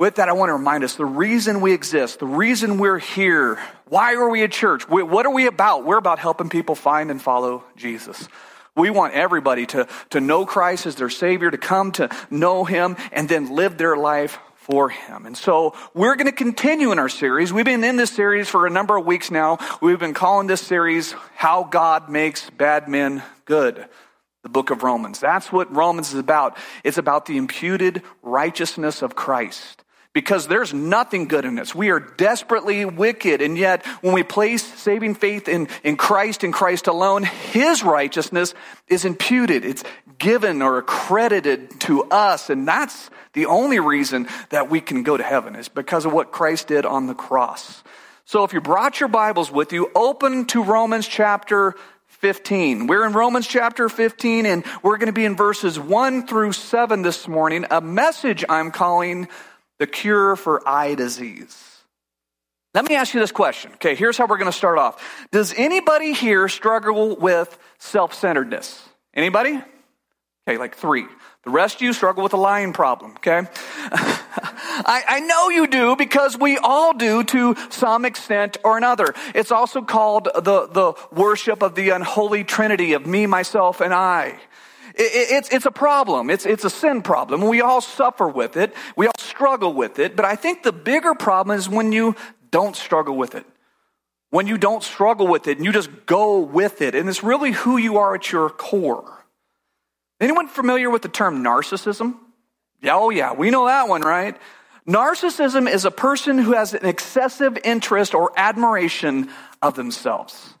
With that, I want to remind us the reason we exist, the reason we're here, why are we at church? What are we about? We're about helping people find and follow Jesus. We want everybody to, to know Christ as their Savior, to come to know Him, and then live their life for Him. And so we're going to continue in our series. We've been in this series for a number of weeks now. We've been calling this series How God Makes Bad Men Good the book of Romans. That's what Romans is about. It's about the imputed righteousness of Christ because there's nothing good in us. We are desperately wicked. And yet, when we place saving faith in, in Christ and Christ alone, His righteousness is imputed. It's given or accredited to us. And that's the only reason that we can go to heaven is because of what Christ did on the cross. So if you brought your Bibles with you, open to Romans chapter 15. We're in Romans chapter 15 and we're going to be in verses 1 through 7 this morning, a message I'm calling the cure for eye disease. Let me ask you this question. Okay, here's how we're going to start off. Does anybody here struggle with self centeredness? Anybody? Okay, like three. The rest of you struggle with a lying problem, okay? I, I, know you do because we all do to some extent or another. It's also called the, the worship of the unholy trinity of me, myself, and I. It's, it's a problem. It's, it's a sin problem. We all suffer with it. We all struggle with it. But I think the bigger problem is when you don't struggle with it. When you don't struggle with it and you just go with it. And it's really who you are at your core. Anyone familiar with the term narcissism? Yeah, oh yeah, we know that one, right? Narcissism is a person who has an excessive interest or admiration of themselves.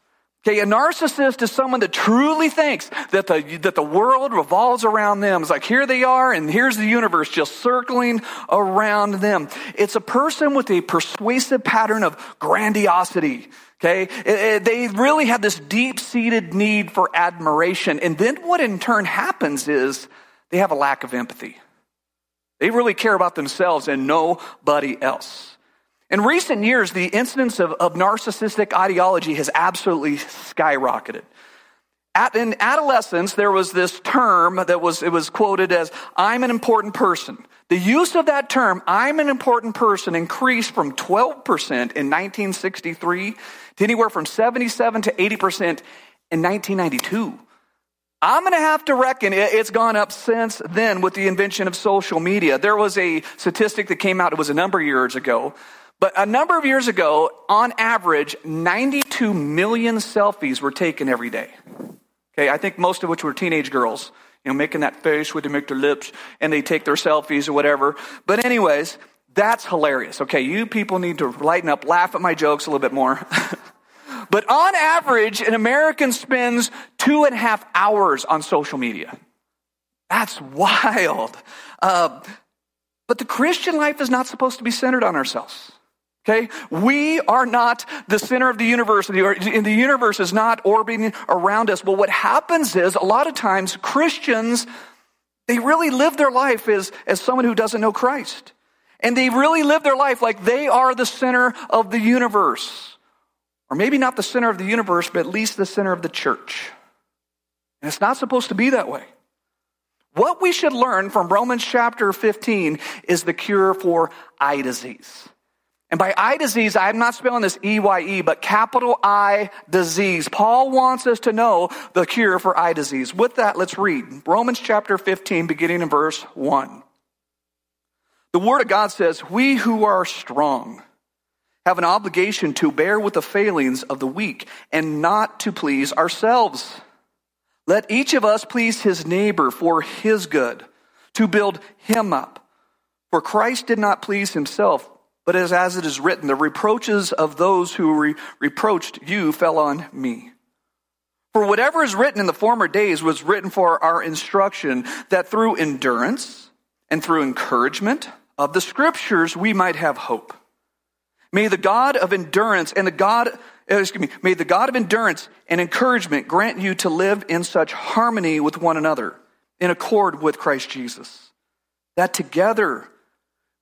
Okay, a narcissist is someone that truly thinks that the, that the world revolves around them. It's like here they are and here's the universe just circling around them. It's a person with a persuasive pattern of grandiosity. Okay, it, it, they really have this deep seated need for admiration. And then what in turn happens is they have a lack of empathy. They really care about themselves and nobody else. In recent years, the incidence of, of narcissistic ideology has absolutely skyrocketed. At, in adolescence, there was this term that was, it was quoted as, I'm an important person. The use of that term, I'm an important person, increased from 12% in 1963 to anywhere from 77 to 80% in 1992. I'm going to have to reckon it's gone up since then with the invention of social media. There was a statistic that came out, it was a number of years ago, but a number of years ago, on average, 92 million selfies were taken every day. Okay, I think most of which were teenage girls, you know, making that face where they make their lips and they take their selfies or whatever. But anyways, that's hilarious. Okay, you people need to lighten up, laugh at my jokes a little bit more. but on average, an American spends two and a half hours on social media. That's wild. Uh, but the Christian life is not supposed to be centered on ourselves. Okay? We are not the center of the universe. The, the universe is not orbiting around us. Well, what happens is a lot of times Christians, they really live their life as, as someone who doesn't know Christ. And they really live their life like they are the center of the universe. Or maybe not the center of the universe, but at least the center of the church. And it's not supposed to be that way. What we should learn from Romans chapter 15 is the cure for eye disease. And by eye disease, I'm not spelling this E-Y-E, but capital I disease. Paul wants us to know the cure for eye disease. With that, let's read Romans chapter 15, beginning in verse 1. The Word of God says, We who are strong have an obligation to bear with the failings of the weak and not to please ourselves. Let each of us please his neighbor for his good, to build him up. For Christ did not please himself but as, as it is written, the reproaches of those who re- reproached you fell on me. For whatever is written in the former days was written for our instruction, that through endurance and through encouragement of the scriptures we might have hope. May the God of endurance and the God, uh, excuse me, may the God of endurance and encouragement grant you to live in such harmony with one another, in accord with Christ Jesus, that together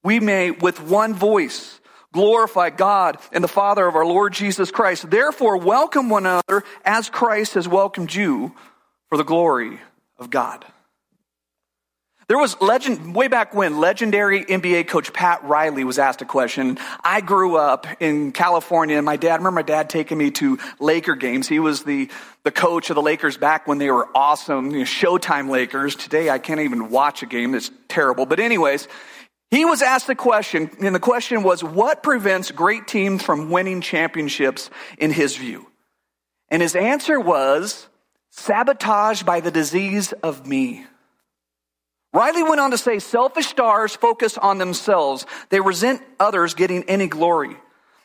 we may, with one voice, glorify God and the Father of our Lord Jesus Christ. Therefore, welcome one another as Christ has welcomed you for the glory of God. There was legend, way back when, legendary NBA coach Pat Riley was asked a question. I grew up in California and my dad, remember my dad taking me to Laker games. He was the, the coach of the Lakers back when they were awesome, you know, Showtime Lakers. Today I can't even watch a game. It's terrible. But anyways, he was asked the question, and the question was, what prevents great teams from winning championships in his view? And his answer was, sabotage by the disease of me. Riley went on to say selfish stars focus on themselves. They resent others getting any glory.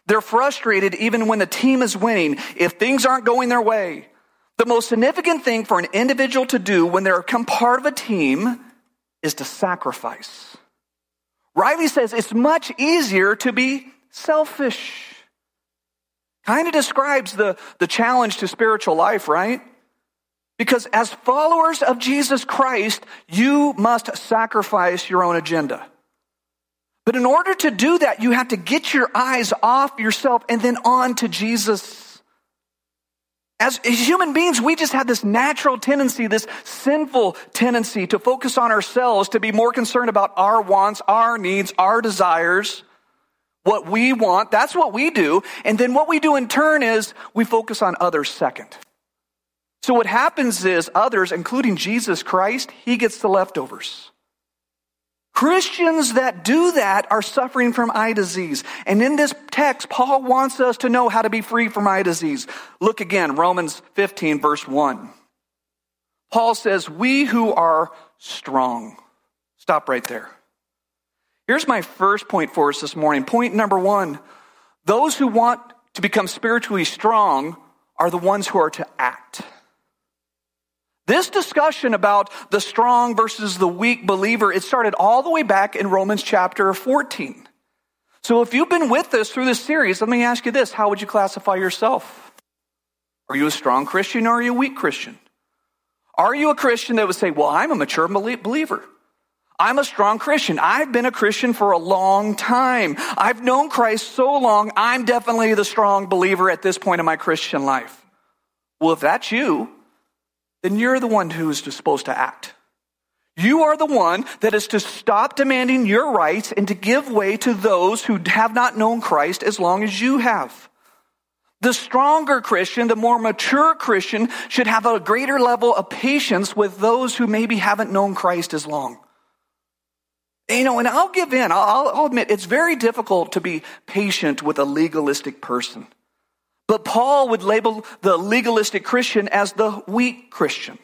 They're frustrated even when the team is winning if things aren't going their way. The most significant thing for an individual to do when they become part of a team is to sacrifice. Riley says it's much easier to be selfish. Kind of describes the, the challenge to spiritual life, right? Because as followers of Jesus Christ, you must sacrifice your own agenda. But in order to do that, you have to get your eyes off yourself and then on to Jesus. As human beings, we just have this natural tendency, this sinful tendency to focus on ourselves, to be more concerned about our wants, our needs, our desires, what we want. That's what we do. And then what we do in turn is we focus on others second. So what happens is others, including Jesus Christ, he gets the leftovers. Christians that do that are suffering from eye disease. And in this text, Paul wants us to know how to be free from eye disease. Look again, Romans 15, verse 1. Paul says, We who are strong. Stop right there. Here's my first point for us this morning. Point number one those who want to become spiritually strong are the ones who are to act. This discussion about the strong versus the weak believer, it started all the way back in Romans chapter 14. So if you've been with us through this series, let me ask you this. How would you classify yourself? Are you a strong Christian or are you a weak Christian? Are you a Christian that would say, well, I'm a mature believer. I'm a strong Christian. I've been a Christian for a long time. I've known Christ so long. I'm definitely the strong believer at this point in my Christian life. Well, if that's you, then you're the one who is supposed to act. You are the one that is to stop demanding your rights and to give way to those who have not known Christ as long as you have. The stronger Christian, the more mature Christian should have a greater level of patience with those who maybe haven't known Christ as long. You know, and I'll give in. I'll, I'll admit it's very difficult to be patient with a legalistic person. But Paul would label the legalistic Christian as the weak Christian.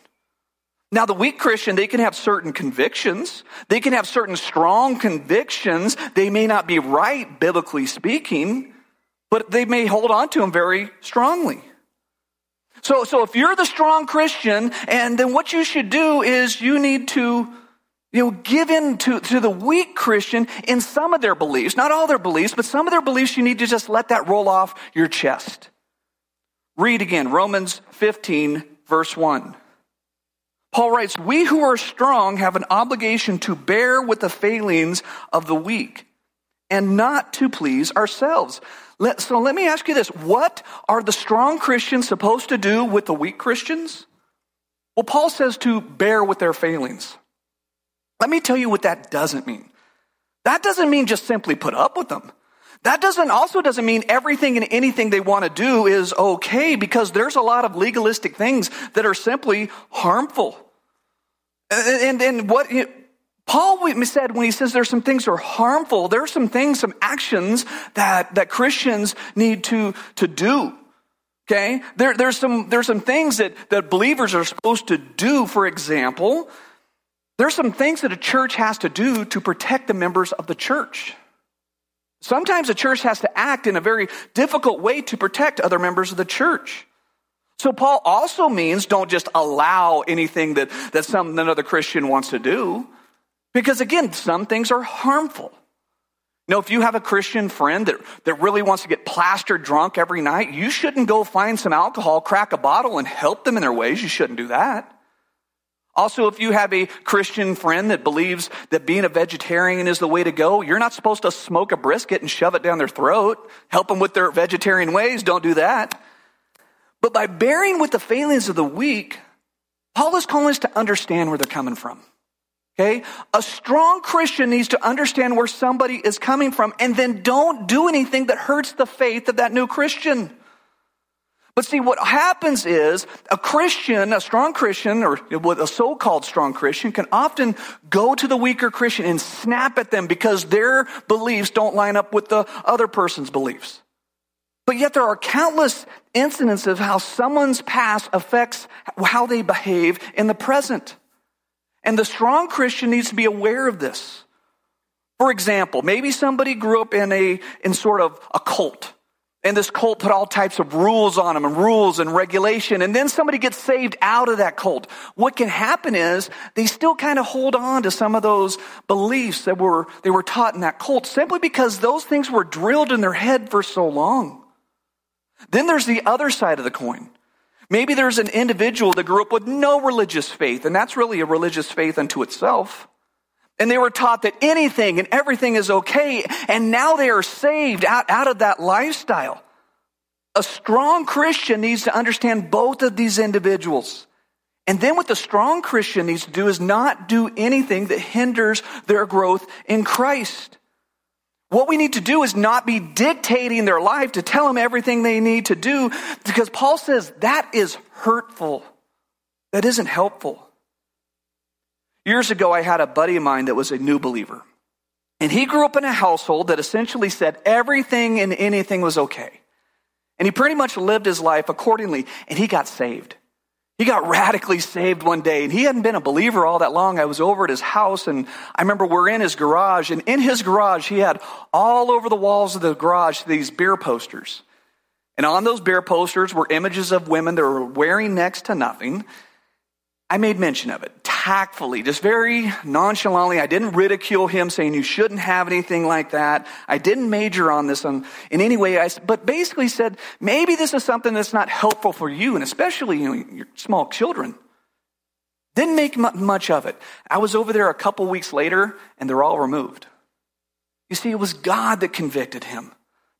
Now, the weak Christian, they can have certain convictions. They can have certain strong convictions. They may not be right, biblically speaking, but they may hold on to them very strongly. So, so if you're the strong Christian, and then what you should do is you need to, you know, give in to, to the weak Christian in some of their beliefs, not all their beliefs, but some of their beliefs you need to just let that roll off your chest. Read again, Romans 15, verse 1. Paul writes, We who are strong have an obligation to bear with the failings of the weak and not to please ourselves. Let, so let me ask you this. What are the strong Christians supposed to do with the weak Christians? Well, Paul says to bear with their failings. Let me tell you what that doesn't mean. That doesn't mean just simply put up with them. That doesn't also doesn't mean everything and anything they want to do is okay because there's a lot of legalistic things that are simply harmful. And, and, and what Paul said when he says there's some things that are harmful, there are some things, some actions that, that Christians need to, to do. Okay? There, there's some, there's some things that, that believers are supposed to do. For example, there's some things that a church has to do to protect the members of the church. Sometimes a church has to act in a very difficult way to protect other members of the church. So Paul also means don't just allow anything that, that some another Christian wants to do. Because again, some things are harmful. Know, if you have a Christian friend that, that really wants to get plastered drunk every night, you shouldn't go find some alcohol, crack a bottle, and help them in their ways. You shouldn't do that. Also, if you have a Christian friend that believes that being a vegetarian is the way to go, you're not supposed to smoke a brisket and shove it down their throat. Help them with their vegetarian ways. Don't do that. But by bearing with the failings of the weak, Paul is calling us to understand where they're coming from. Okay? A strong Christian needs to understand where somebody is coming from and then don't do anything that hurts the faith of that new Christian. But see, what happens is a Christian, a strong Christian, or a so-called strong Christian can often go to the weaker Christian and snap at them because their beliefs don't line up with the other person's beliefs. But yet there are countless incidents of how someone's past affects how they behave in the present. And the strong Christian needs to be aware of this. For example, maybe somebody grew up in a, in sort of a cult. And this cult put all types of rules on them and rules and regulation. And then somebody gets saved out of that cult. What can happen is they still kind of hold on to some of those beliefs that were, they were taught in that cult simply because those things were drilled in their head for so long. Then there's the other side of the coin. Maybe there's an individual that grew up with no religious faith, and that's really a religious faith unto itself. And they were taught that anything and everything is okay, and now they are saved out, out of that lifestyle. A strong Christian needs to understand both of these individuals. And then what the strong Christian needs to do is not do anything that hinders their growth in Christ. What we need to do is not be dictating their life to tell them everything they need to do because Paul says that is hurtful. That isn't helpful. Years ago, I had a buddy of mine that was a new believer. And he grew up in a household that essentially said everything and anything was okay. And he pretty much lived his life accordingly, and he got saved. He got radically saved one day and he hadn't been a believer all that long. I was over at his house and I remember we're in his garage and in his garage he had all over the walls of the garage these beer posters. And on those beer posters were images of women that were wearing next to nothing. I made mention of it tactfully, just very nonchalantly. I didn't ridicule him saying you shouldn't have anything like that. I didn't major on this in any way, I, but basically said maybe this is something that's not helpful for you and especially you know, your small children. Didn't make much of it. I was over there a couple weeks later and they're all removed. You see, it was God that convicted him.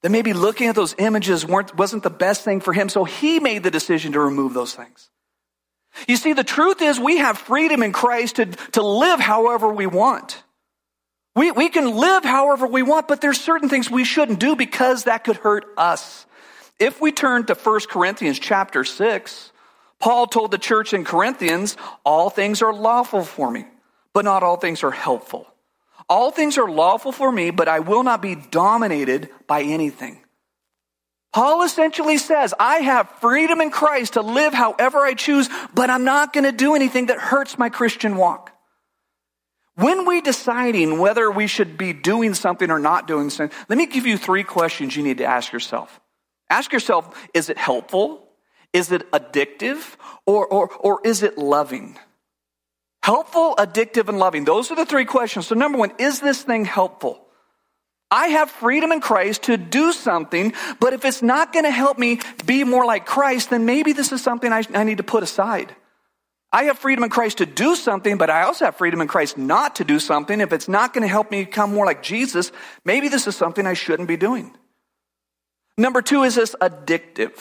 That maybe looking at those images weren't, wasn't the best thing for him, so he made the decision to remove those things. You see, the truth is we have freedom in Christ to, to live however we want. We, we can live however we want, but there's certain things we shouldn't do because that could hurt us. If we turn to 1 Corinthians chapter 6, Paul told the church in Corinthians, all things are lawful for me, but not all things are helpful. All things are lawful for me, but I will not be dominated by anything. Paul essentially says, I have freedom in Christ to live however I choose, but I'm not going to do anything that hurts my Christian walk. When we deciding whether we should be doing something or not doing something, let me give you three questions you need to ask yourself. Ask yourself, is it helpful? Is it addictive? Or, or, or is it loving? Helpful, addictive, and loving. Those are the three questions. So number one, is this thing helpful? I have freedom in Christ to do something, but if it's not going to help me be more like Christ, then maybe this is something I, I, need to put aside. I have freedom in Christ to do something, but I also have freedom in Christ not to do something. If it's not going to help me become more like Jesus, maybe this is something I shouldn't be doing. Number two is this addictive.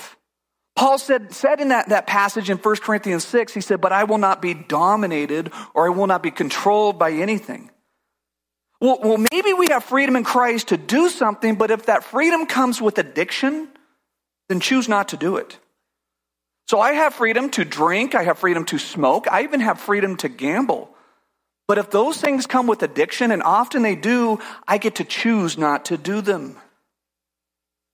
Paul said, said in that, that passage in 1 Corinthians 6, he said, But I will not be dominated or I will not be controlled by anything. Well, well, maybe we have freedom in Christ to do something, but if that freedom comes with addiction, then choose not to do it. So I have freedom to drink, I have freedom to smoke, I even have freedom to gamble. But if those things come with addiction, and often they do, I get to choose not to do them.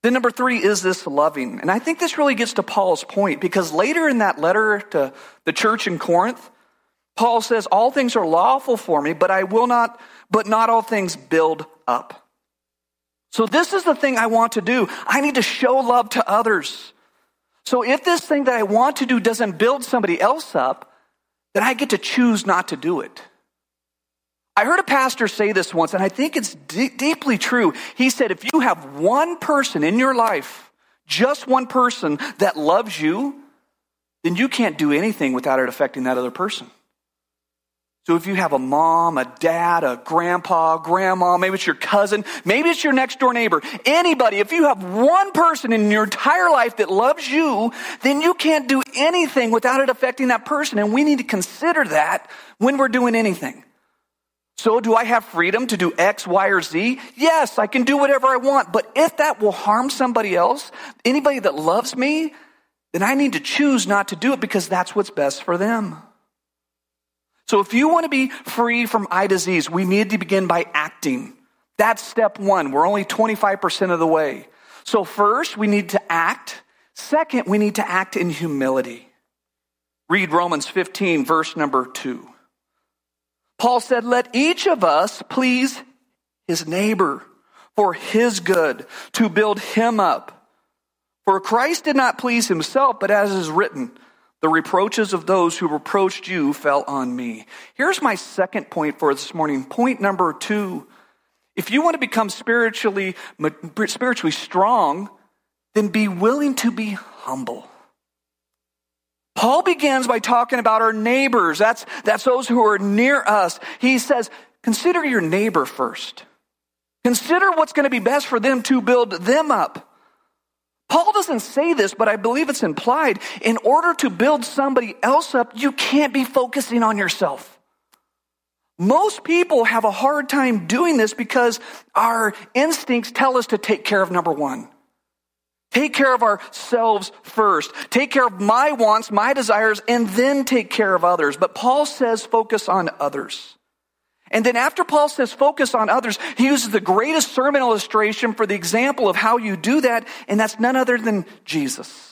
Then number three is this loving. And I think this really gets to Paul's point because later in that letter to the church in Corinth, Paul says, All things are lawful for me, but I will not but not all things build up. So this is the thing I want to do. I need to show love to others. So if this thing that I want to do doesn't build somebody else up, then I get to choose not to do it. I heard a pastor say this once, and I think it's d- deeply true. He said, if you have one person in your life, just one person that loves you, then you can't do anything without it affecting that other person. So if you have a mom, a dad, a grandpa, grandma, maybe it's your cousin, maybe it's your next door neighbor, anybody, if you have one person in your entire life that loves you, then you can't do anything without it affecting that person. And we need to consider that when we're doing anything. So, do I have freedom to do X, Y, or Z? Yes, I can do whatever I want. But if that will harm somebody else, anybody that loves me, then I need to choose not to do it because that's what's best for them. So, if you want to be free from eye disease, we need to begin by acting. That's step one. We're only 25% of the way. So, first, we need to act. Second, we need to act in humility. Read Romans 15, verse number 2. Paul said, Let each of us please his neighbor for his good, to build him up. For Christ did not please himself, but as is written, the reproaches of those who reproached you fell on me. Here's my second point for this morning. Point number two. If you want to become spiritually, spiritually strong, then be willing to be humble. Paul begins by talking about our neighbors. That's, that's those who are near us. He says, consider your neighbor first. Consider what's going to be best for them to build them up. Paul doesn't say this, but I believe it's implied. In order to build somebody else up, you can't be focusing on yourself. Most people have a hard time doing this because our instincts tell us to take care of number one. Take care of ourselves first. Take care of my wants, my desires, and then take care of others. But Paul says focus on others. And then after Paul says focus on others, he uses the greatest sermon illustration for the example of how you do that, and that's none other than Jesus.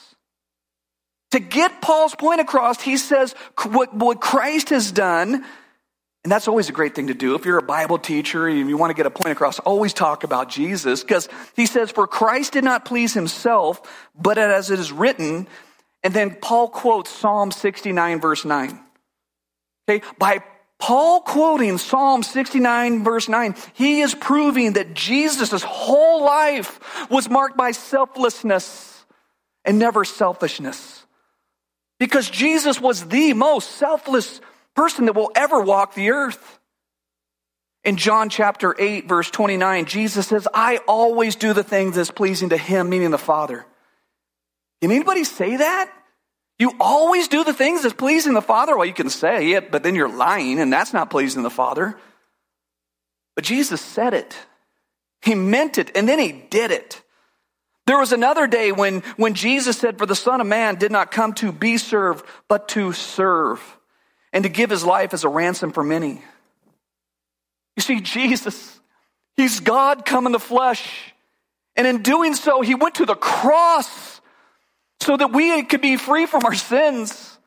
To get Paul's point across, he says what, what Christ has done and that's always a great thing to do. If you're a Bible teacher and you want to get a point across, always talk about Jesus because he says, For Christ did not please himself, but as it is written, and then Paul quotes Psalm 69, verse 9. Okay, by Paul quoting Psalm 69, verse 9, he is proving that Jesus' whole life was marked by selflessness and never selfishness. Because Jesus was the most selfless person that will ever walk the earth. In John chapter 8, verse 29, Jesus says, I always do the things that's pleasing to him, meaning the Father. Can anybody say that? You always do the things that's pleasing the Father? Well, you can say it, but then you're lying, and that's not pleasing the Father. But Jesus said it. He meant it, and then he did it. There was another day when, when Jesus said, For the Son of Man did not come to be served, but to serve and to give his life as a ransom for many. You see, Jesus, he's God come in the flesh. And in doing so, he went to the cross so that we could be free from our sins.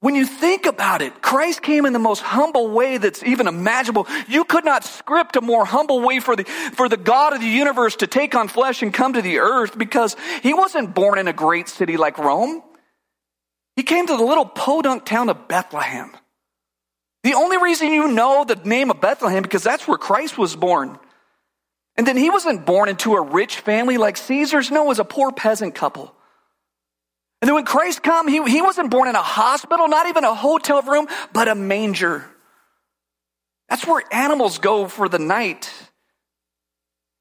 When you think about it, Christ came in the most humble way that's even imaginable. You could not script a more humble way for the, for the God of the universe to take on flesh and come to the earth because he wasn't born in a great city like Rome. He came to the little podunk town of Bethlehem. The only reason you know the name of Bethlehem because that's where Christ was born. And then he wasn't born into a rich family like Caesar's. No, it was a poor peasant couple. And then when Christ came, he, he wasn't born in a hospital, not even a hotel room, but a manger. That's where animals go for the night.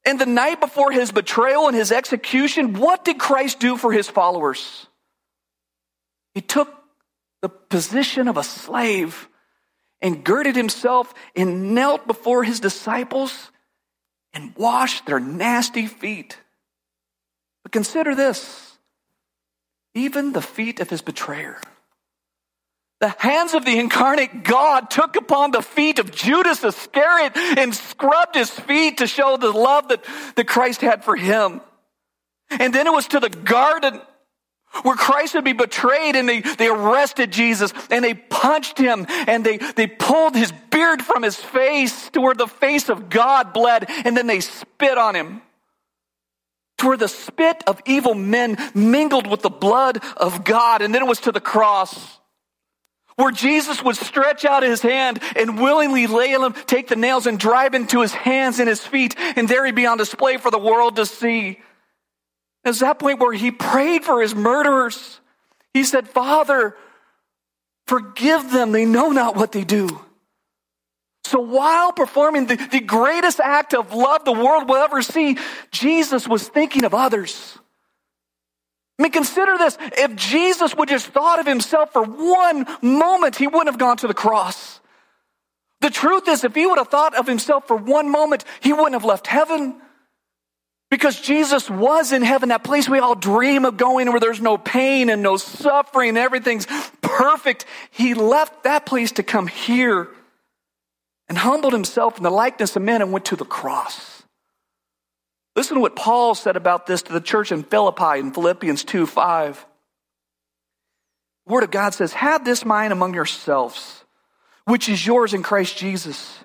And the night before his betrayal and his execution, what did Christ do for his followers? He took the position of a slave and girded himself and knelt before his disciples and wash their nasty feet. But consider this even the feet of his betrayer. The hands of the incarnate God took upon the feet of Judas Iscariot and scrubbed his feet to show the love that, that Christ had for him. And then it was to the garden where Christ would be betrayed and they, they arrested Jesus and they punched him and they, they pulled his beard from his face to where the face of God bled and then they spit on him. To where the spit of evil men mingled with the blood of God and then it was to the cross where Jesus would stretch out his hand and willingly lay him, take the nails and drive into his hands and his feet and there he'd be on display for the world to see. It's that point where he prayed for his murderers. He said, Father, forgive them. They know not what they do. So while performing the, the greatest act of love the world will ever see, Jesus was thinking of others. I mean, consider this. If Jesus would just thought of himself for one moment, he wouldn't have gone to the cross. The truth is, if he would have thought of himself for one moment, he wouldn't have left heaven. Because Jesus was in heaven, that place we all dream of going where there's no pain and no suffering and everything's perfect. He left that place to come here and humbled himself in the likeness of men and went to the cross. Listen to what Paul said about this to the church in Philippi in Philippians 2 5. The Word of God says, Have this mind among yourselves, which is yours in Christ Jesus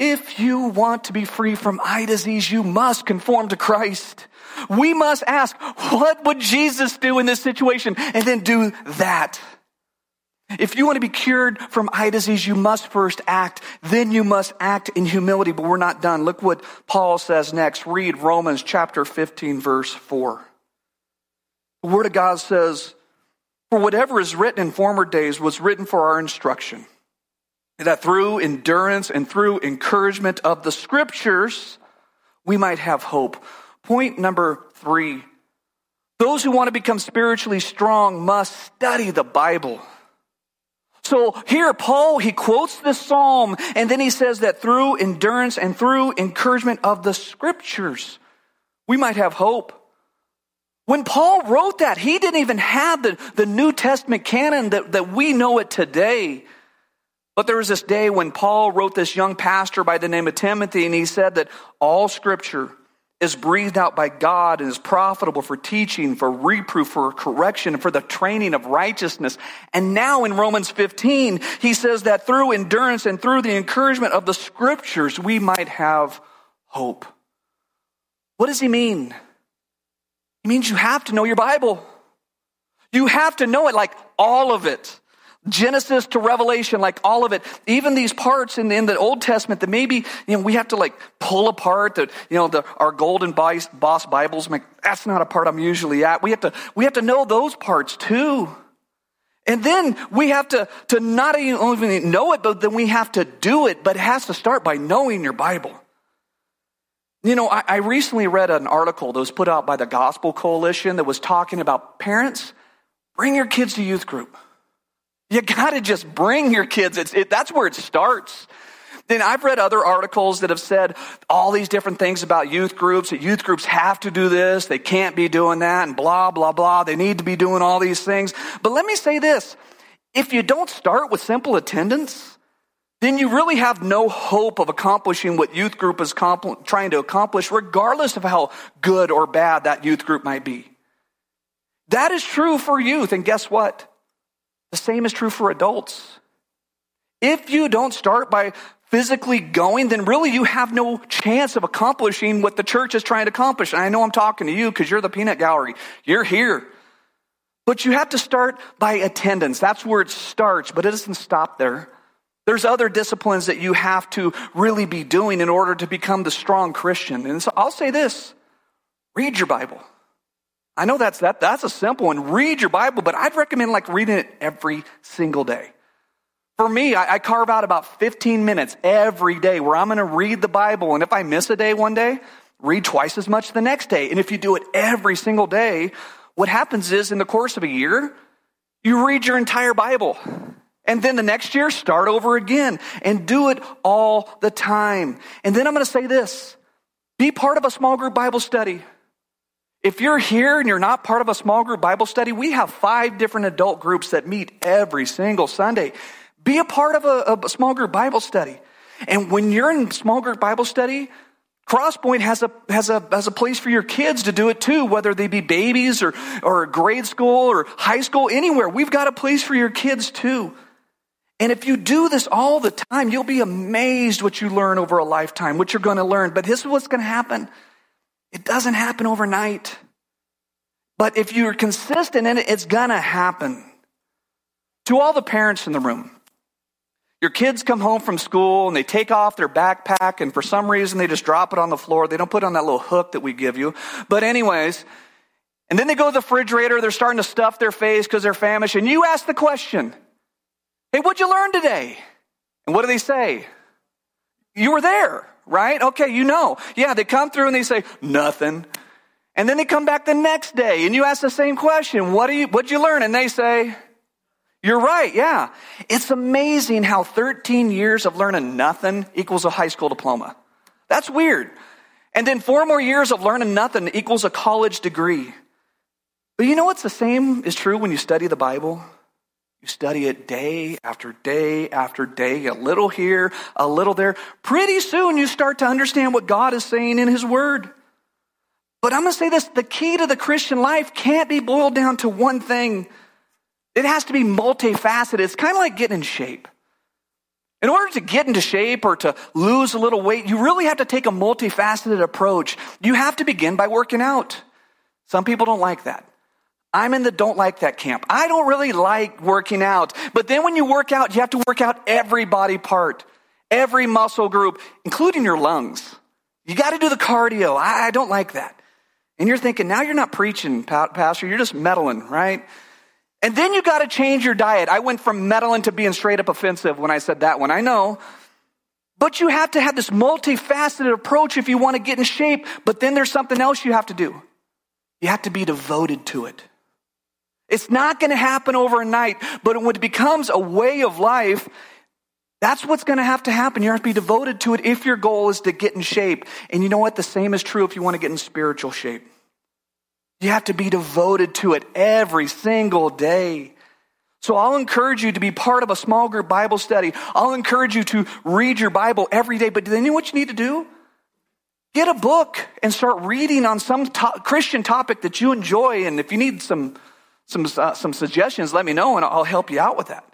If you want to be free from eye disease, you must conform to Christ. We must ask, what would Jesus do in this situation? And then do that. If you want to be cured from eye disease, you must first act. Then you must act in humility, but we're not done. Look what Paul says next. Read Romans chapter 15, verse 4. The Word of God says, For whatever is written in former days was written for our instruction, that through endurance and through encouragement of the Scriptures, we might have hope. Point number three those who want to become spiritually strong must study the Bible. So here, Paul, he quotes this psalm, and then he says that through endurance and through encouragement of the scriptures, we might have hope. When Paul wrote that, he didn't even have the, the New Testament canon that, that we know it today. But there was this day when Paul wrote this young pastor by the name of Timothy, and he said that all scripture is breathed out by God and is profitable for teaching, for reproof, for correction, for the training of righteousness. And now in Romans 15, he says that through endurance and through the encouragement of the scriptures, we might have hope. What does he mean? He means you have to know your Bible. You have to know it like all of it. Genesis to Revelation, like all of it, even these parts in, in the Old Testament that maybe, you know, we have to like pull apart that, you know, the, our golden boss Bibles, like, that's not a part I'm usually at. We have to, we have to know those parts too. And then we have to, to not even know it, but then we have to do it, but it has to start by knowing your Bible. You know, I, I recently read an article that was put out by the Gospel Coalition that was talking about parents, bring your kids to youth group. You got to just bring your kids. It's, it, that's where it starts. Then I've read other articles that have said all these different things about youth groups, that youth groups have to do this, they can't be doing that, and blah, blah, blah. They need to be doing all these things. But let me say this if you don't start with simple attendance, then you really have no hope of accomplishing what youth group is trying to accomplish, regardless of how good or bad that youth group might be. That is true for youth, and guess what? The same is true for adults. If you don't start by physically going, then really you have no chance of accomplishing what the church is trying to accomplish. And I know I'm talking to you because you're the peanut gallery. You're here. But you have to start by attendance. That's where it starts, but it doesn't stop there. There's other disciplines that you have to really be doing in order to become the strong Christian. And so I'll say this read your Bible. I know that's that that's a simple one. Read your Bible, but I'd recommend like reading it every single day. For me, I, I carve out about 15 minutes every day where I'm going to read the Bible, and if I miss a day one day, read twice as much the next day. And if you do it every single day, what happens is in the course of a year, you read your entire Bible. And then the next year, start over again and do it all the time. And then I'm going to say this be part of a small group Bible study. If you're here and you're not part of a small group Bible study, we have five different adult groups that meet every single Sunday. Be a part of a, a small group Bible study. And when you're in small group Bible study, Crosspoint has a, has a, has a place for your kids to do it too, whether they be babies or, or grade school or high school, anywhere. We've got a place for your kids too. And if you do this all the time, you'll be amazed what you learn over a lifetime, what you're going to learn. But this is what's going to happen. It doesn't happen overnight. But if you're consistent in it, it's gonna happen. To all the parents in the room, your kids come home from school and they take off their backpack and for some reason they just drop it on the floor. They don't put it on that little hook that we give you. But anyways, And then they go to the refrigerator, they're starting to stuff their face because they're famished, and you ask the question, Hey, what'd you learn today? And what do they say? You were there, right? Okay, you know. Yeah, they come through and they say, Nothing. And then they come back the next day and you ask the same question. What do you, what'd you learn? And they say, you're right. Yeah. It's amazing how 13 years of learning nothing equals a high school diploma. That's weird. And then four more years of learning nothing equals a college degree. But you know what's the same is true when you study the Bible? You study it day after day after day, a little here, a little there. Pretty soon you start to understand what God is saying in His Word. But I'm going to say this the key to the Christian life can't be boiled down to one thing. It has to be multifaceted. It's kind of like getting in shape. In order to get into shape or to lose a little weight, you really have to take a multifaceted approach. You have to begin by working out. Some people don't like that. I'm in the don't like that camp. I don't really like working out. But then when you work out, you have to work out every body part, every muscle group, including your lungs. You got to do the cardio. I don't like that. And you're thinking, now you're not preaching, Pastor, you're just meddling, right? And then you got to change your diet. I went from meddling to being straight up offensive when I said that one. I know. But you have to have this multifaceted approach if you want to get in shape. But then there's something else you have to do. You have to be devoted to it. It's not going to happen overnight, but when it becomes a way of life, that's what's going to have to happen. You have to be devoted to it if your goal is to get in shape. And you know what? The same is true if you want to get in spiritual shape. You have to be devoted to it every single day. So I'll encourage you to be part of a small group Bible study. I'll encourage you to read your Bible every day. But do you know what you need to do? Get a book and start reading on some to- Christian topic that you enjoy. And if you need some, some, uh, some suggestions, let me know and I'll help you out with that.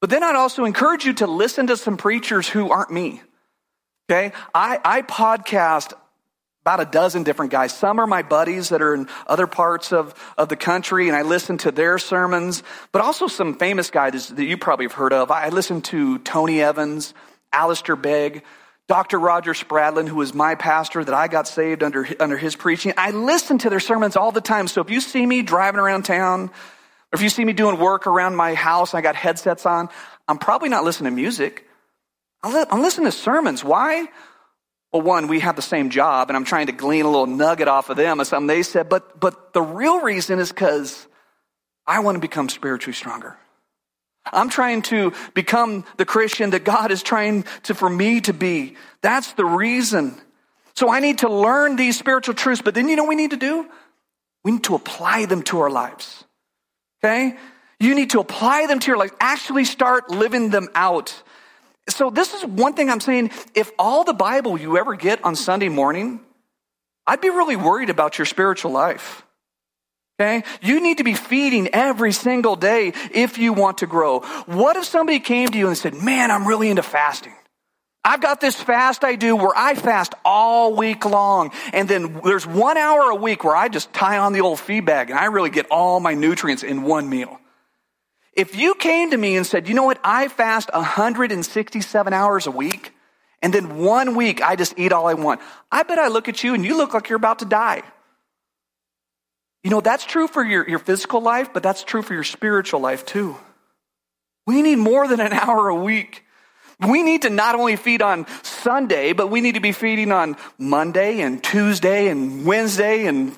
But then I'd also encourage you to listen to some preachers who aren't me. Okay? I, I podcast about a dozen different guys. Some are my buddies that are in other parts of, of the country, and I listen to their sermons, but also some famous guys that you probably have heard of. I listen to Tony Evans, Alistair Begg, Dr. Roger Spradlin, who was my pastor that I got saved under, under his preaching. I listen to their sermons all the time. So if you see me driving around town, or if you see me doing work around my house, I got headsets on, I'm probably not listening to music. I'm listening to sermons. Why? Well, one, we have the same job, and I'm trying to glean a little nugget off of them of something they said, but, but the real reason is because I want to become spiritually stronger. I'm trying to become the Christian that God is trying to, for me to be. That's the reason. So I need to learn these spiritual truths, but then you know we need to do? We need to apply them to our lives. Okay? You need to apply them to your life. Actually start living them out. So this is one thing I'm saying. If all the Bible you ever get on Sunday morning, I'd be really worried about your spiritual life. Okay? You need to be feeding every single day if you want to grow. What if somebody came to you and said, man, I'm really into fasting. I've got this fast I do where I fast all week long. And then there's one hour a week where I just tie on the old feed bag and I really get all my nutrients in one meal. If you came to me and said, you know what, I fast 167 hours a week, and then one week I just eat all I want, I bet I look at you and you look like you're about to die. You know, that's true for your, your physical life, but that's true for your spiritual life too. We need more than an hour a week. We need to not only feed on Sunday, but we need to be feeding on Monday and Tuesday and Wednesday and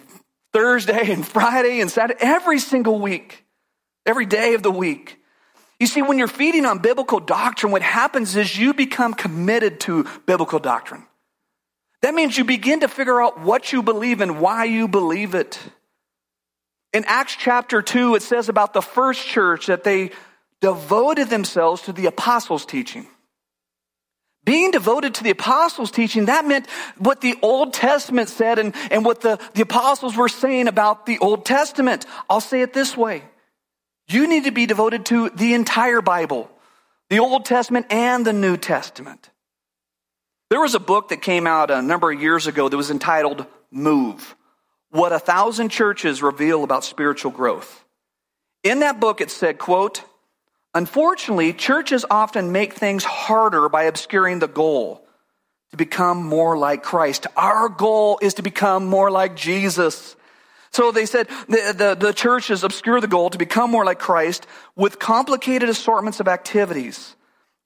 Thursday and Friday and Saturday, every single week every day of the week. You see, when you're feeding on biblical doctrine, what happens is you become committed to biblical doctrine. That means you begin to figure out what you believe and why you believe it. In Acts chapter 2, it says about the first church that they devoted themselves to the apostles' teaching. Being devoted to the apostles' teaching, that meant what the Old Testament said and, and what the, the apostles were saying about the Old Testament. I'll say it this way you need to be devoted to the entire Bible, the Old Testament and the New Testament. There was a book that came out a number of years ago that was entitled Move What a Thousand Churches Reveal About Spiritual Growth. In that book, it said, quote, Unfortunately, churches often make things harder by obscuring the goal to become more like Christ. Our goal is to become more like Jesus. So they said the, the, the churches obscure the goal to become more like Christ with complicated assortments of activities.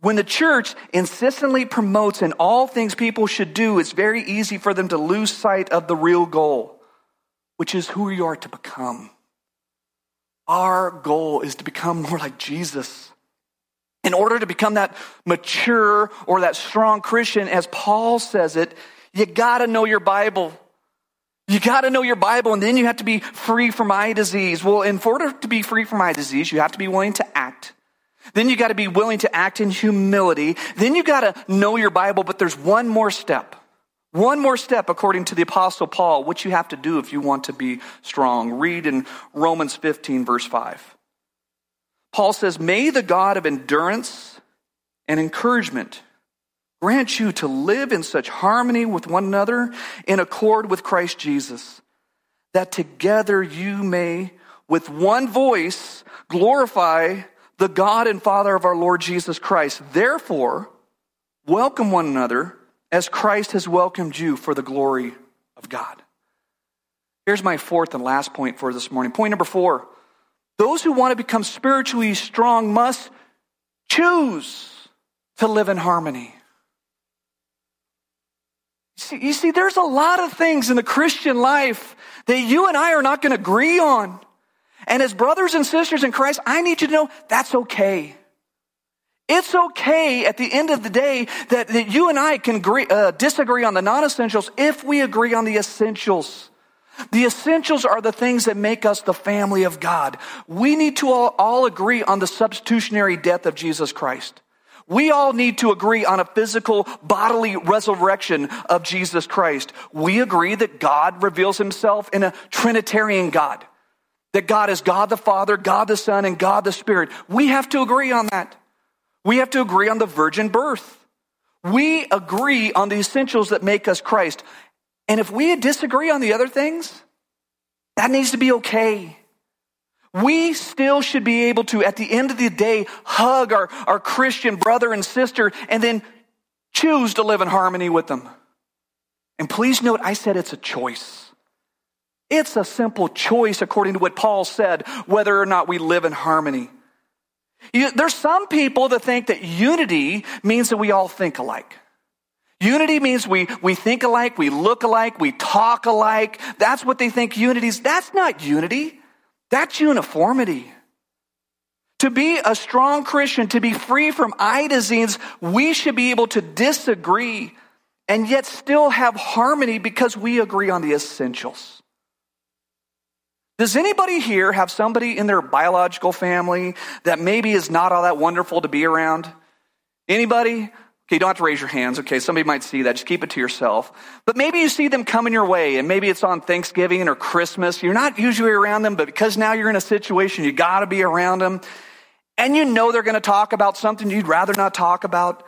When the church insistently promotes in all things people should do, it's very easy for them to lose sight of the real goal, which is who you are to become. Our goal is to become more like Jesus. In order to become that mature or that strong Christian, as Paul says it, you gotta know your Bible. You gotta know your Bible, and then you have to be free from eye disease. Well, in order to be free from eye disease, you have to be willing to act. Then you gotta be willing to act in humility. Then you gotta know your Bible, but there's one more step. One more step, according to the Apostle Paul, what you have to do if you want to be strong. Read in Romans 15, verse 5. Paul says, May the God of endurance and encouragement grant you to live in such harmony with one another in accord with Christ Jesus, that together you may, with one voice, glorify the God and Father of our Lord Jesus Christ. Therefore, welcome one another as Christ has welcomed you for the glory of God. Here's my fourth and last point for this morning. Point number four. Those who want to become spiritually strong must choose to live in harmony. See, you see, there's a lot of things in the Christian life that you and I are not going to agree on. And as brothers and sisters in Christ, I need you to know that's okay. It's okay at the end of the day that, that you and I can agree, uh, disagree on the non essentials if we agree on the essentials. The essentials are the things that make us the family of God. We need to all, all agree on the substitutionary death of Jesus Christ. We all need to agree on a physical bodily resurrection of Jesus Christ. We agree that God reveals himself in a Trinitarian God. That God is God the Father, God the Son, and God the Spirit. We have to agree on that. We have to agree on the virgin birth. We agree on the essentials that make us Christ. And if we disagree on the other things, that needs to be okay. We still should be able to, at the end of the day, hug our, our Christian brother and sister and then choose to live in harmony with them. And please note, I said it's a choice. It's a simple choice according to what Paul said, whether or not we live in harmony. You, there's some people that think that unity means that we all think alike. Unity means we, we think alike, we look alike, we talk alike. That's what they think unity is. That's not unity. That's uniformity. To be a strong Christian, to be free from disease, we should be able to disagree and yet still have harmony because we agree on the essentials. Does anybody here have somebody in their biological family that maybe is not all that wonderful to be around? Anybody? Okay, you don't have to raise your hands. Okay, somebody might see that. Just keep it to yourself. But maybe you see them coming your way, and maybe it's on Thanksgiving or Christmas. You're not usually around them, but because now you're in a situation, you got to be around them. And you know they're going to talk about something you'd rather not talk about.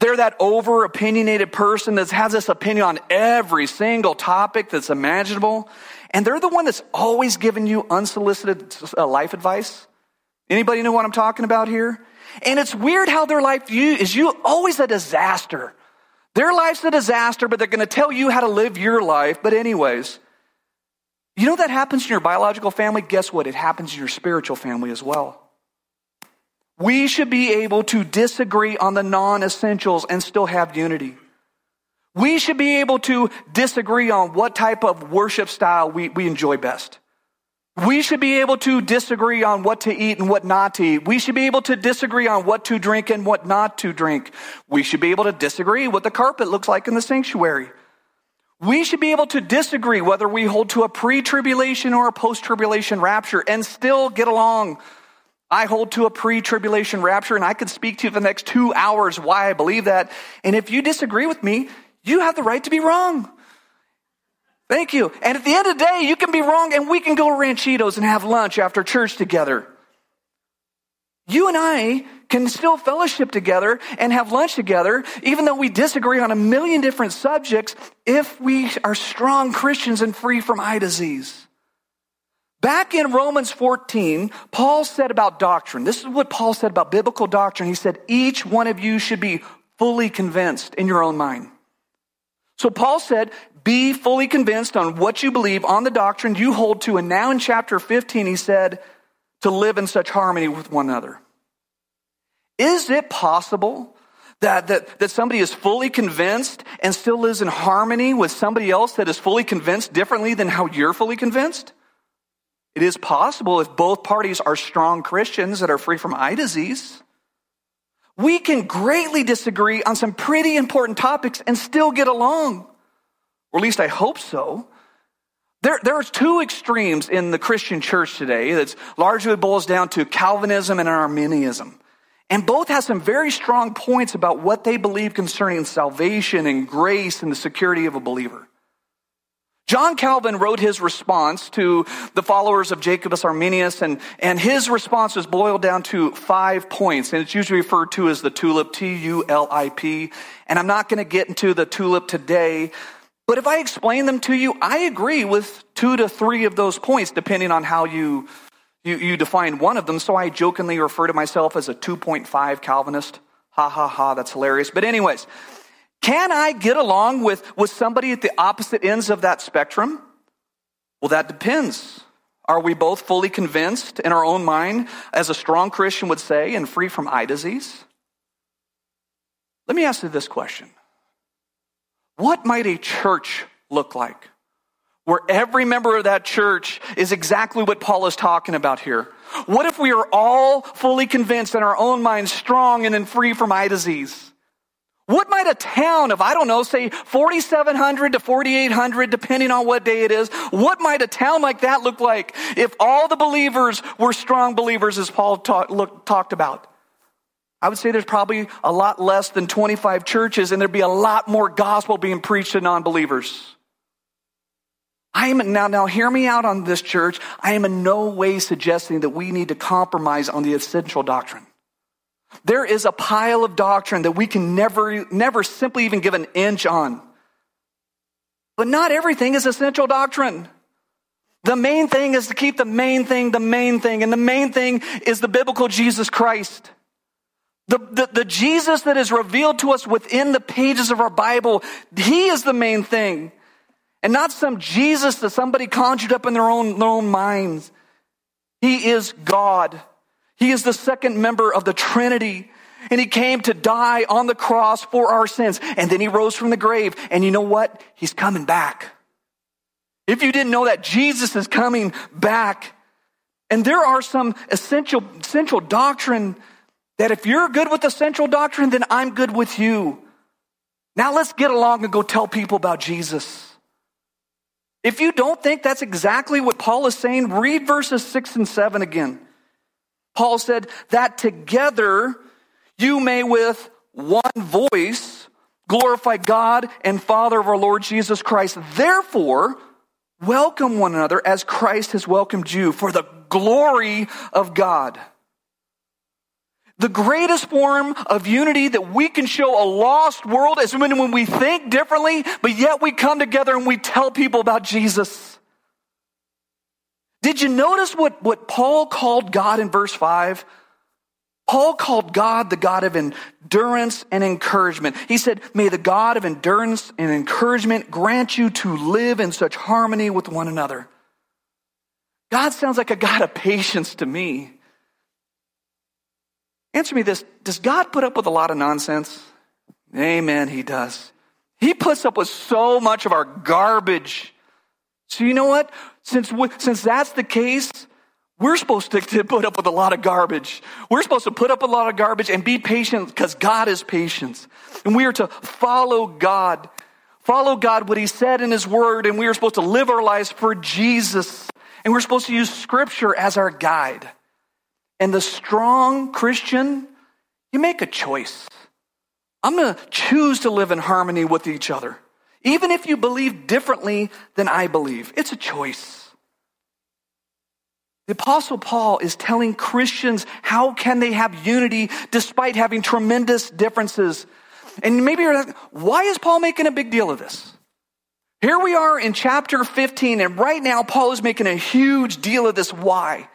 They're that over opinionated person that has this opinion on every single topic that's imaginable. And they're the one that's always giving you unsolicited uh, life advice. Anybody know what I'm talking about here? And it's weird how their life view is you always a disaster. Their life's a disaster, but they're going to tell you how to live your life. But anyways, you know that happens in your biological family? Guess what? It happens in your spiritual family as well. We should be able to disagree on the non-essentials and still have unity. We should be able to disagree on what type of worship style we, we enjoy best. We should be able to disagree on what to eat and what not to eat. We should be able to disagree on what to drink and what not to drink. We should be able to disagree what the carpet looks like in the sanctuary. We should be able to disagree whether we hold to a pre-tribulation or a post-tribulation rapture and still get along. I hold to a pre-tribulation rapture and I could speak to you for the next two hours why I believe that. And if you disagree with me, you have the right to be wrong. Thank you. And at the end of the day, you can be wrong and we can go to Ranchitos and have lunch after church together. You and I can still fellowship together and have lunch together, even though we disagree on a million different subjects, if we are strong Christians and free from eye disease. Back in Romans 14, Paul said about doctrine. This is what Paul said about biblical doctrine. He said, each one of you should be fully convinced in your own mind. So Paul said, be fully convinced on what you believe, on the doctrine you hold to. And now in chapter 15, he said to live in such harmony with one another. Is it possible that, that, that somebody is fully convinced and still lives in harmony with somebody else that is fully convinced differently than how you're fully convinced? It is possible if both parties are strong Christians that are free from eye disease. We can greatly disagree on some pretty important topics and still get along. Or at least I hope so. There, there are two extremes in the Christian church today that largely boils down to Calvinism and Arminianism. And both have some very strong points about what they believe concerning salvation and grace and the security of a believer. John Calvin wrote his response to the followers of Jacobus Arminius, and, and his response is boiled down to five points, and it's usually referred to as the tulip, T-U-L-I-P. And I'm not going to get into the tulip today, but if I explain them to you, I agree with two to three of those points, depending on how you, you, you define one of them. So I jokingly refer to myself as a 2.5 Calvinist. Ha ha ha, that's hilarious. But anyways, can I get along with, with somebody at the opposite ends of that spectrum? Well, that depends. Are we both fully convinced in our own mind, as a strong Christian would say, and free from eye disease? Let me ask you this question What might a church look like? Where every member of that church is exactly what Paul is talking about here. What if we are all fully convinced in our own minds, strong and then free from eye disease? What might a town of, I don't know, say 4,700 to 4,800, depending on what day it is, what might a town like that look like if all the believers were strong believers as Paul talk, look, talked about? I would say there's probably a lot less than 25 churches and there'd be a lot more gospel being preached to non-believers. I am now, now hear me out on this church. I am in no way suggesting that we need to compromise on the essential doctrine. There is a pile of doctrine that we can never, never simply even give an inch on. But not everything is essential doctrine. The main thing is to keep the main thing the main thing, and the main thing is the biblical Jesus Christ. The, the, the, Jesus that is revealed to us within the pages of our Bible, He is the main thing. And not some Jesus that somebody conjured up in their own, their own minds. He is God. He is the second member of the Trinity. And he came to die on the cross for our sins. And then he rose from the grave. And you know what? He's coming back. If you didn't know that, Jesus is coming back. And there are some essential, essential doctrine that if you're good with essential doctrine, then I'm good with you. Now let's get along and go tell people about Jesus. If you don't think that's exactly what Paul is saying, read verses six and seven again. Paul said that together you may with one voice glorify God and Father of our Lord Jesus Christ. Therefore, welcome one another as Christ has welcomed you for the glory of God. The greatest form of unity that we can show a lost world is when, when we think differently, but yet we come together and we tell people about Jesus. Did you notice what, what Paul called God in verse 5? Paul called God the God of endurance and encouragement. He said, May the God of endurance and encouragement grant you to live in such harmony with one another. God sounds like a God of patience to me. Answer me this Does God put up with a lot of nonsense? Amen, He does. He puts up with so much of our garbage. So you know what? Since, since that's the case, we're supposed to, to put up with a lot of garbage. We're supposed to put up a lot of garbage and be patient because God is patient. And we are to follow God. Follow God, what He said in His Word, and we are supposed to live our lives for Jesus. And we're supposed to use Scripture as our guide. And the strong Christian, you make a choice. I'm going to choose to live in harmony with each other. Even if you believe differently than I believe, it's a choice. The apostle Paul is telling Christians how can they have unity despite having tremendous differences. And maybe you're like, why is Paul making a big deal of this? Here we are in chapter 15 and right now Paul is making a huge deal of this. Why?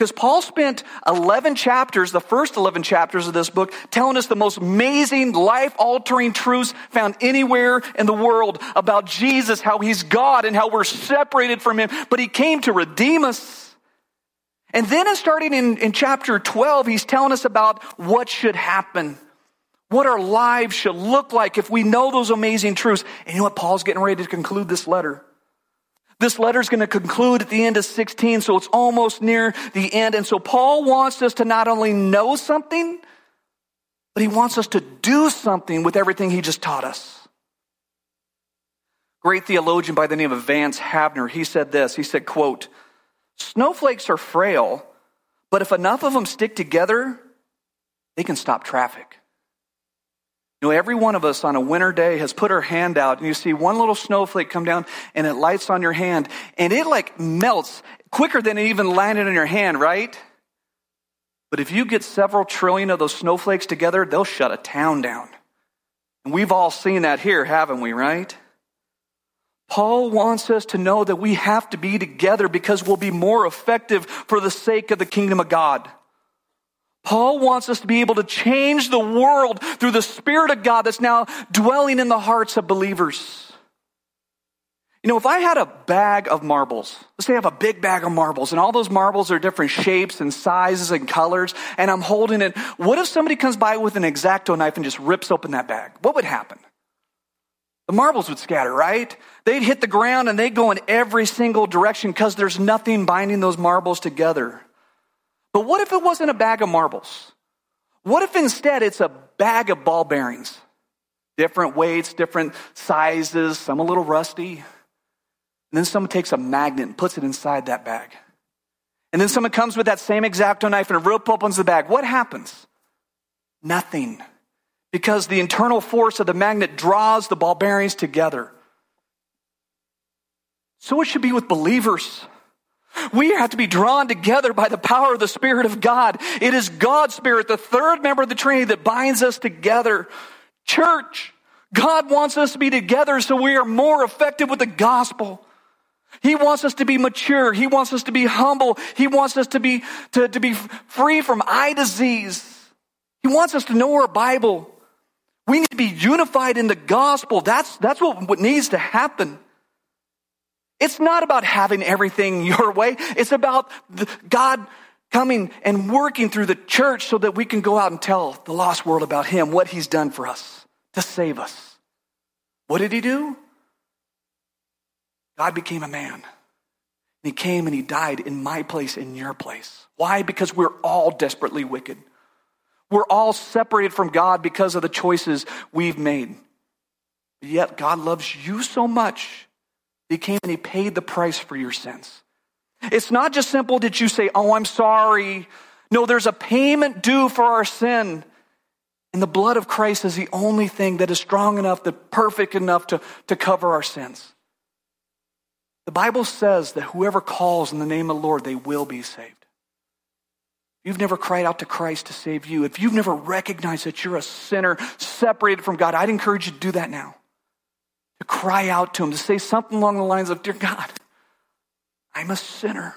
Because Paul spent 11 chapters, the first 11 chapters of this book, telling us the most amazing, life altering truths found anywhere in the world about Jesus, how he's God and how we're separated from him. But he came to redeem us. And then, starting in, in chapter 12, he's telling us about what should happen, what our lives should look like if we know those amazing truths. And you know what? Paul's getting ready to conclude this letter. This letter is going to conclude at the end of 16, so it's almost near the end. And so Paul wants us to not only know something, but he wants us to do something with everything he just taught us. Great theologian by the name of Vance Havner, he said this. He said, quote, snowflakes are frail, but if enough of them stick together, they can stop traffic. You know, every one of us on a winter day has put our hand out and you see one little snowflake come down and it lights on your hand and it like melts quicker than it even landed on your hand, right? But if you get several trillion of those snowflakes together, they'll shut a town down. And we've all seen that here, haven't we, right? Paul wants us to know that we have to be together because we'll be more effective for the sake of the kingdom of God. Paul wants us to be able to change the world through the Spirit of God that's now dwelling in the hearts of believers. You know, if I had a bag of marbles, let's say I have a big bag of marbles, and all those marbles are different shapes and sizes and colors, and I'm holding it, what if somebody comes by with an X-Acto knife and just rips open that bag? What would happen? The marbles would scatter, right? They'd hit the ground and they'd go in every single direction because there's nothing binding those marbles together. But what if it wasn't a bag of marbles? What if instead it's a bag of ball bearings? Different weights, different sizes, some a little rusty. And then someone takes a magnet and puts it inside that bag. And then someone comes with that same X-Acto knife and a rip opens the bag. What happens? Nothing. Because the internal force of the magnet draws the ball bearings together. So it should be with believers. We have to be drawn together by the power of the Spirit of God. It is God's Spirit, the third member of the Trinity, that binds us together. Church, God wants us to be together so we are more effective with the gospel. He wants us to be mature. He wants us to be humble. He wants us to be, to, to be free from eye disease. He wants us to know our Bible. We need to be unified in the gospel. That's, that's what, what needs to happen. It's not about having everything your way. It's about God coming and working through the church so that we can go out and tell the lost world about Him, what He's done for us to save us. What did He do? God became a man. And He came and He died in my place, in your place. Why? Because we're all desperately wicked. We're all separated from God because of the choices we've made. Yet God loves you so much he came and he paid the price for your sins. It's not just simple that you say, Oh, I'm sorry. No, there's a payment due for our sin. And the blood of Christ is the only thing that is strong enough, that perfect enough to, to cover our sins. The Bible says that whoever calls in the name of the Lord, they will be saved. If you've never cried out to Christ to save you, if you've never recognized that you're a sinner separated from God, I'd encourage you to do that now to cry out to Him, to say something along the lines of, Dear God, I'm a sinner.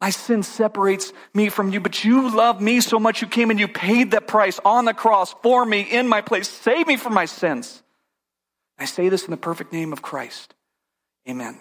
My sin separates me from you, but you love me so much you came and you paid that price on the cross for me in my place. Save me from my sins. I say this in the perfect name of Christ. Amen.